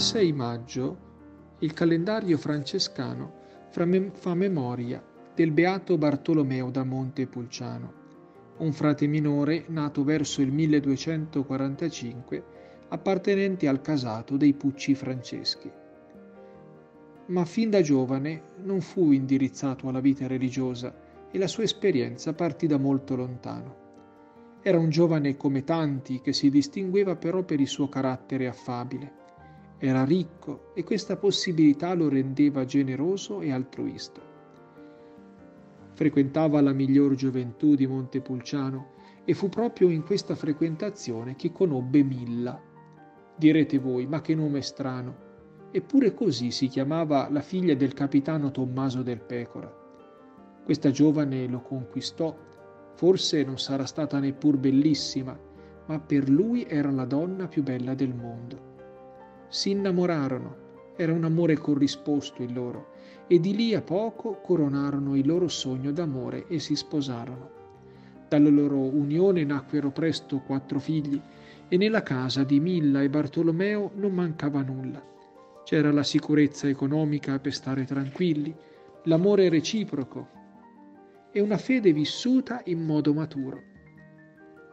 6 maggio il calendario francescano fa memoria del beato Bartolomeo da Montepulciano, un frate minore nato verso il 1245 appartenente al casato dei Pucci franceschi. Ma fin da giovane non fu indirizzato alla vita religiosa e la sua esperienza partì da molto lontano. Era un giovane come tanti che si distingueva però per il suo carattere affabile. Era ricco e questa possibilità lo rendeva generoso e altruista. Frequentava la miglior gioventù di Montepulciano e fu proprio in questa frequentazione che conobbe Milla. Direte voi, ma che nome strano! Eppure così si chiamava la figlia del capitano Tommaso del Pecora. Questa giovane lo conquistò Forse non sarà stata neppur bellissima, ma per lui era la donna più bella del mondo. Si innamorarono, era un amore corrisposto il loro, e di lì a poco coronarono il loro sogno d'amore e si sposarono. Dalla loro unione nacquero presto quattro figli e nella casa di Milla e Bartolomeo non mancava nulla. C'era la sicurezza economica per stare tranquilli, l'amore reciproco e una fede vissuta in modo maturo.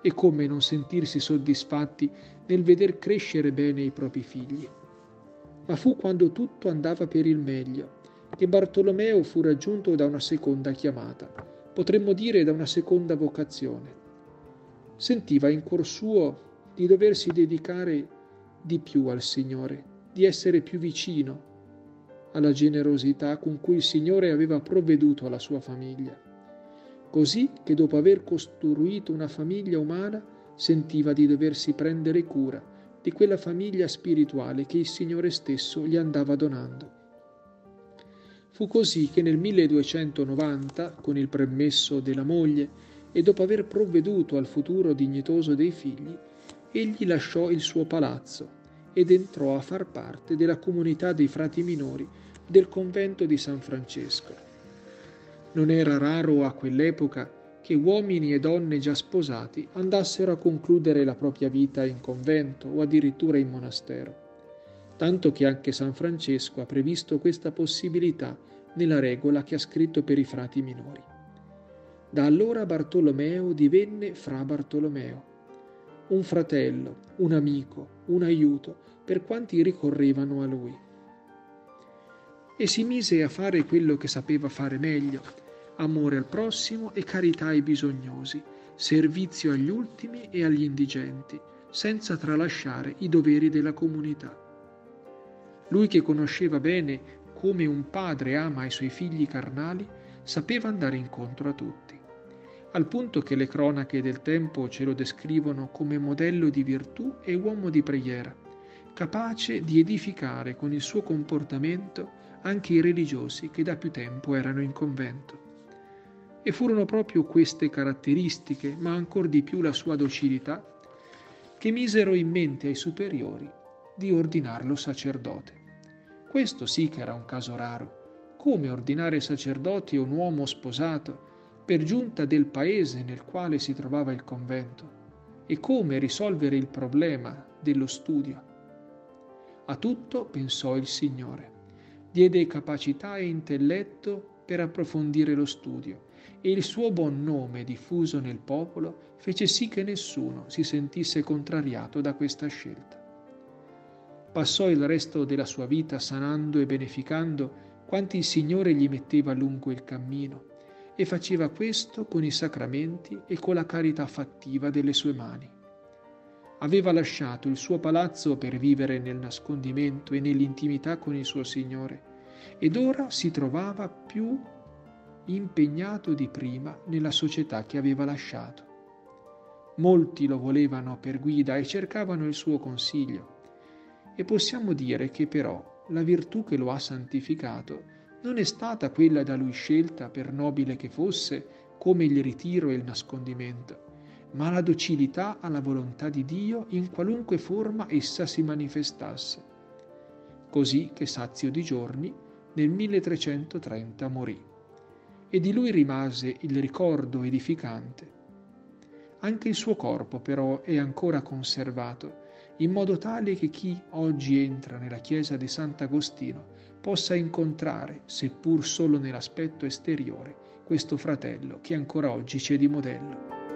E come non sentirsi soddisfatti nel veder crescere bene i propri figli. Ma fu quando tutto andava per il meglio che Bartolomeo fu raggiunto da una seconda chiamata, potremmo dire da una seconda vocazione. Sentiva in cuor suo di doversi dedicare di più al Signore, di essere più vicino alla generosità con cui il Signore aveva provveduto alla sua famiglia così che dopo aver costruito una famiglia umana sentiva di doversi prendere cura di quella famiglia spirituale che il Signore stesso gli andava donando. Fu così che nel 1290, con il permesso della moglie e dopo aver provveduto al futuro dignitoso dei figli, egli lasciò il suo palazzo ed entrò a far parte della comunità dei frati minori del convento di San Francesco non era raro a quell'epoca che uomini e donne già sposati andassero a concludere la propria vita in convento o addirittura in monastero, tanto che anche San Francesco ha previsto questa possibilità nella regola che ha scritto per i frati minori. Da allora Bartolomeo divenne fra Bartolomeo, un fratello, un amico, un aiuto per quanti ricorrevano a lui. E si mise a fare quello che sapeva fare meglio, amore al prossimo e carità ai bisognosi, servizio agli ultimi e agli indigenti, senza tralasciare i doveri della comunità. Lui che conosceva bene come un padre ama i suoi figli carnali, sapeva andare incontro a tutti, al punto che le cronache del tempo ce lo descrivono come modello di virtù e uomo di preghiera, capace di edificare con il suo comportamento anche i religiosi che da più tempo erano in convento. E furono proprio queste caratteristiche, ma ancor di più la sua docilità, che misero in mente ai superiori di ordinarlo sacerdote. Questo sì che era un caso raro. Come ordinare sacerdote un uomo sposato, per giunta del paese nel quale si trovava il convento? E come risolvere il problema dello studio? A tutto pensò il Signore. Diede capacità e intelletto per approfondire lo studio e il suo buon nome diffuso nel popolo fece sì che nessuno si sentisse contrariato da questa scelta. Passò il resto della sua vita sanando e beneficando quanti il Signore gli metteva lungo il cammino e faceva questo con i sacramenti e con la carità fattiva delle sue mani. Aveva lasciato il suo palazzo per vivere nel nascondimento e nell'intimità con il suo Signore ed ora si trovava più impegnato di prima nella società che aveva lasciato. Molti lo volevano per guida e cercavano il suo consiglio. E possiamo dire che però la virtù che lo ha santificato non è stata quella da lui scelta per nobile che fosse, come il ritiro e il nascondimento, ma la docilità alla volontà di Dio in qualunque forma essa si manifestasse. Così che sazio di giorni, nel 1330 morì e di lui rimase il ricordo edificante. Anche il suo corpo però è ancora conservato in modo tale che chi oggi entra nella chiesa di Sant'Agostino possa incontrare, seppur solo nell'aspetto esteriore, questo fratello che ancora oggi c'è di modello.